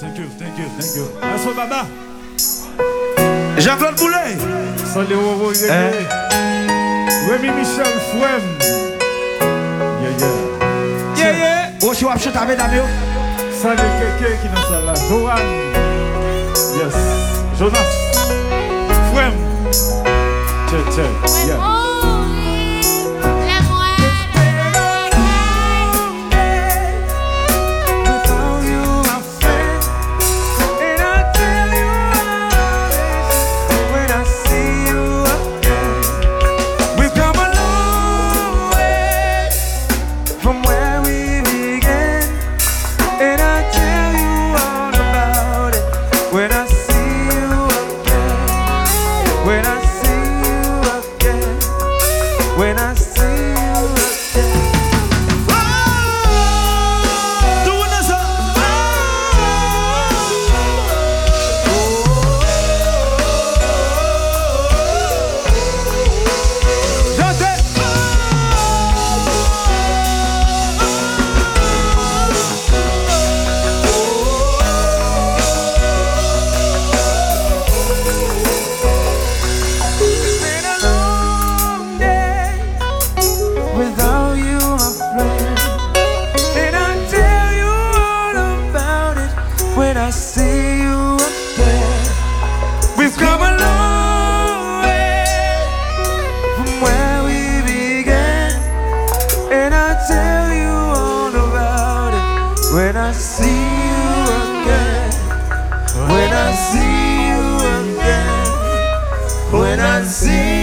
Thank you, thank you, thank you. That's Baba. Jean-Claude Boulet. Salut, Wowo, Yéné. Rémi Michel Fouem. Yeah, yeah. Yeah, yeah. Oh, je suis à. Salut, Keke qui dans ça là. Johan. Yes. Jonas. Fouem. Tchè, tchè. Yeah. When I see you again, when I see you again, when I see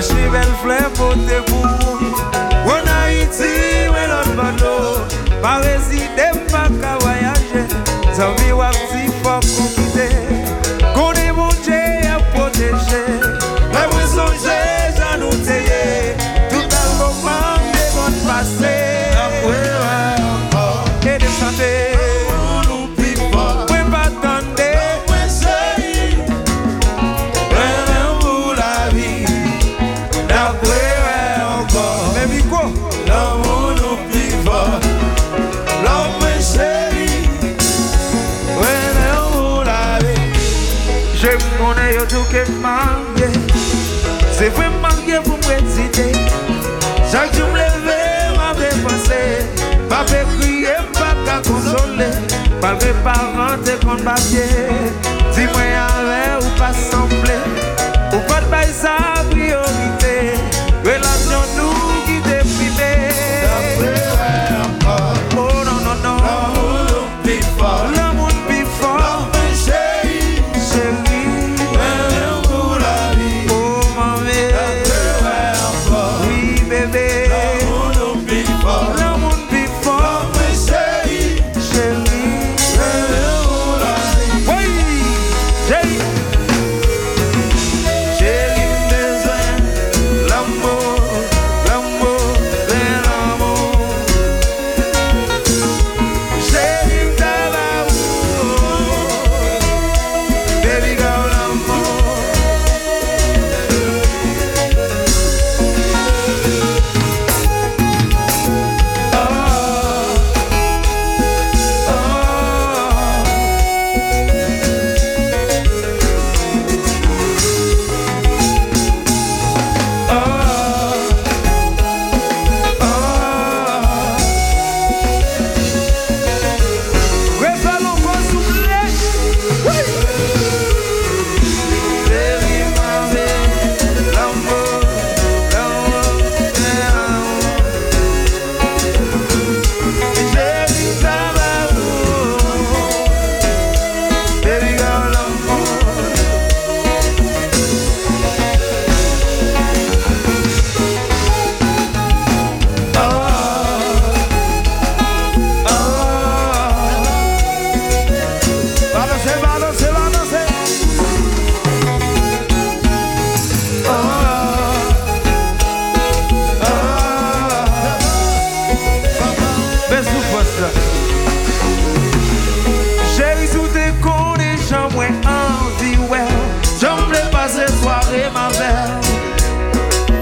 Achivel flen pote pou Wana iti, we lon vado Parezi Mwen paran te kon batye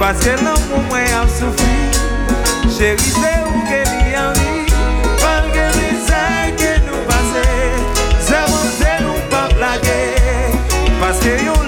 Paske nan pou mwen ap soufri Chéri se ou ke li anvi Panke mi se ke nou pase Se monte nou pa plage Paske yon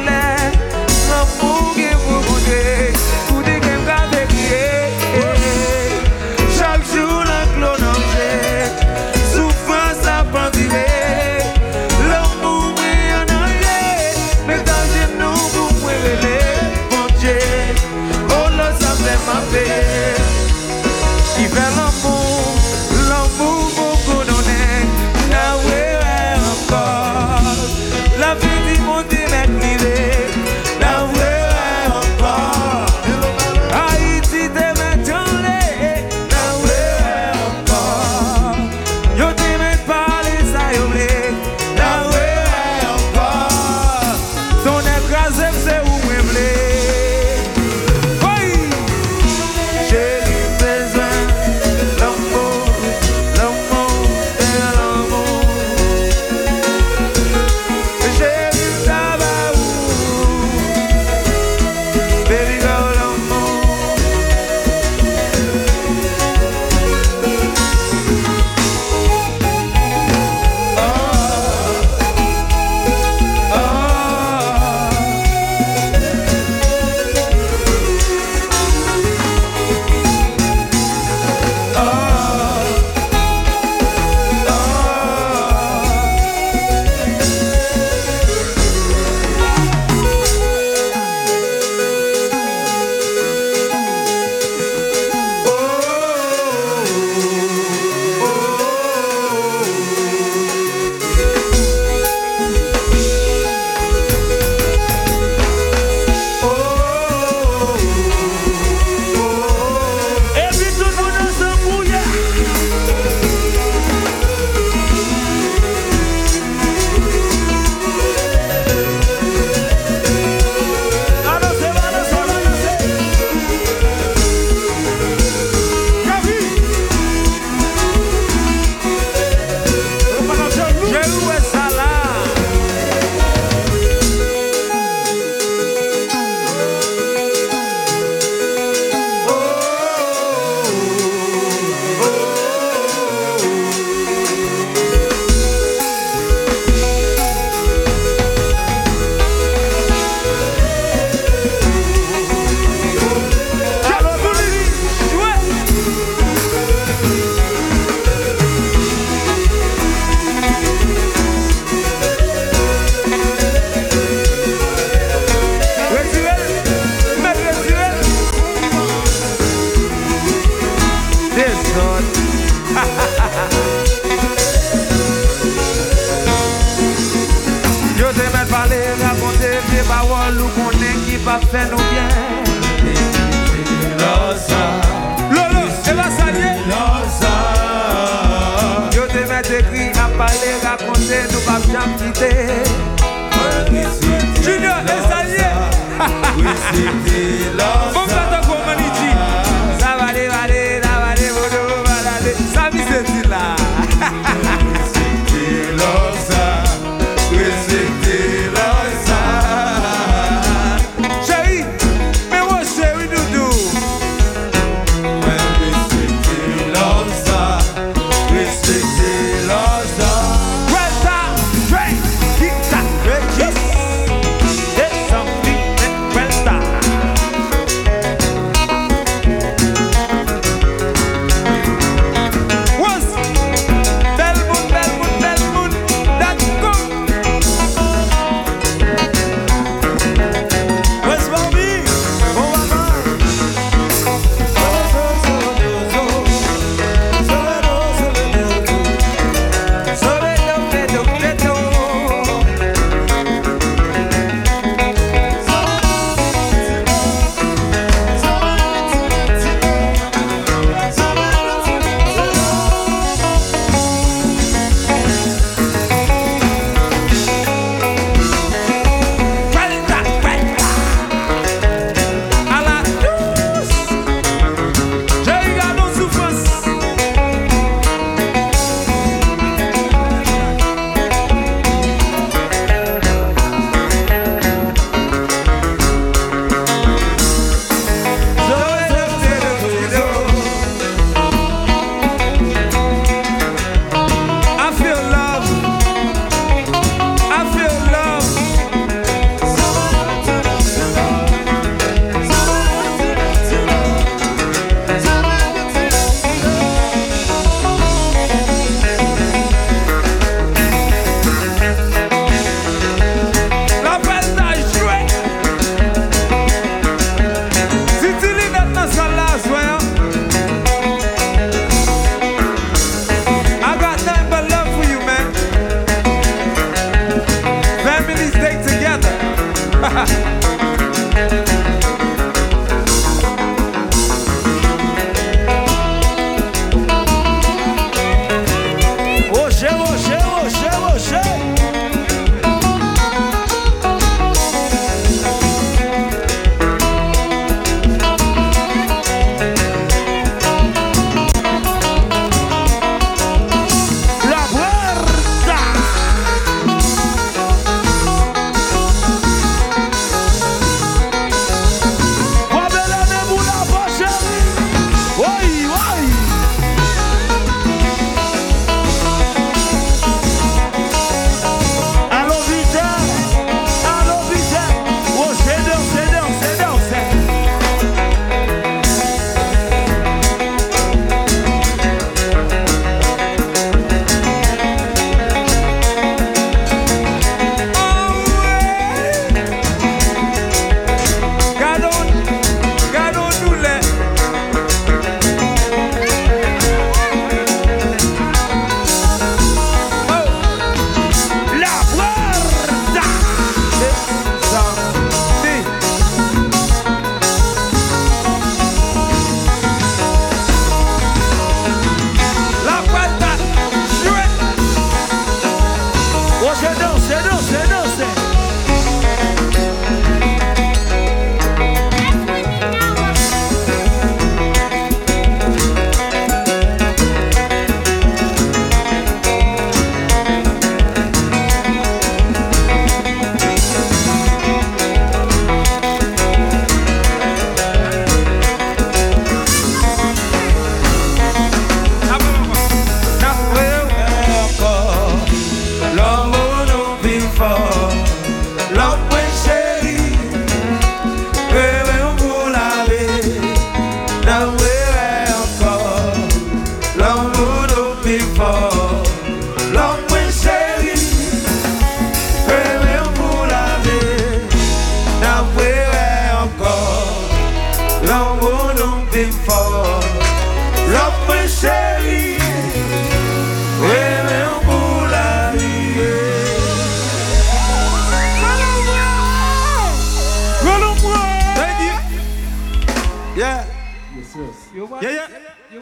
Se pa konen ki pa fè nou Loza. Lolo, se va sa liye Loza. Eh ben, Yo te mè te kri a pale Rakonte nou pa pjan pite Junior, e sa liye Wisi ti loza. Eh,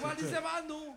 Não vai dizer mais não.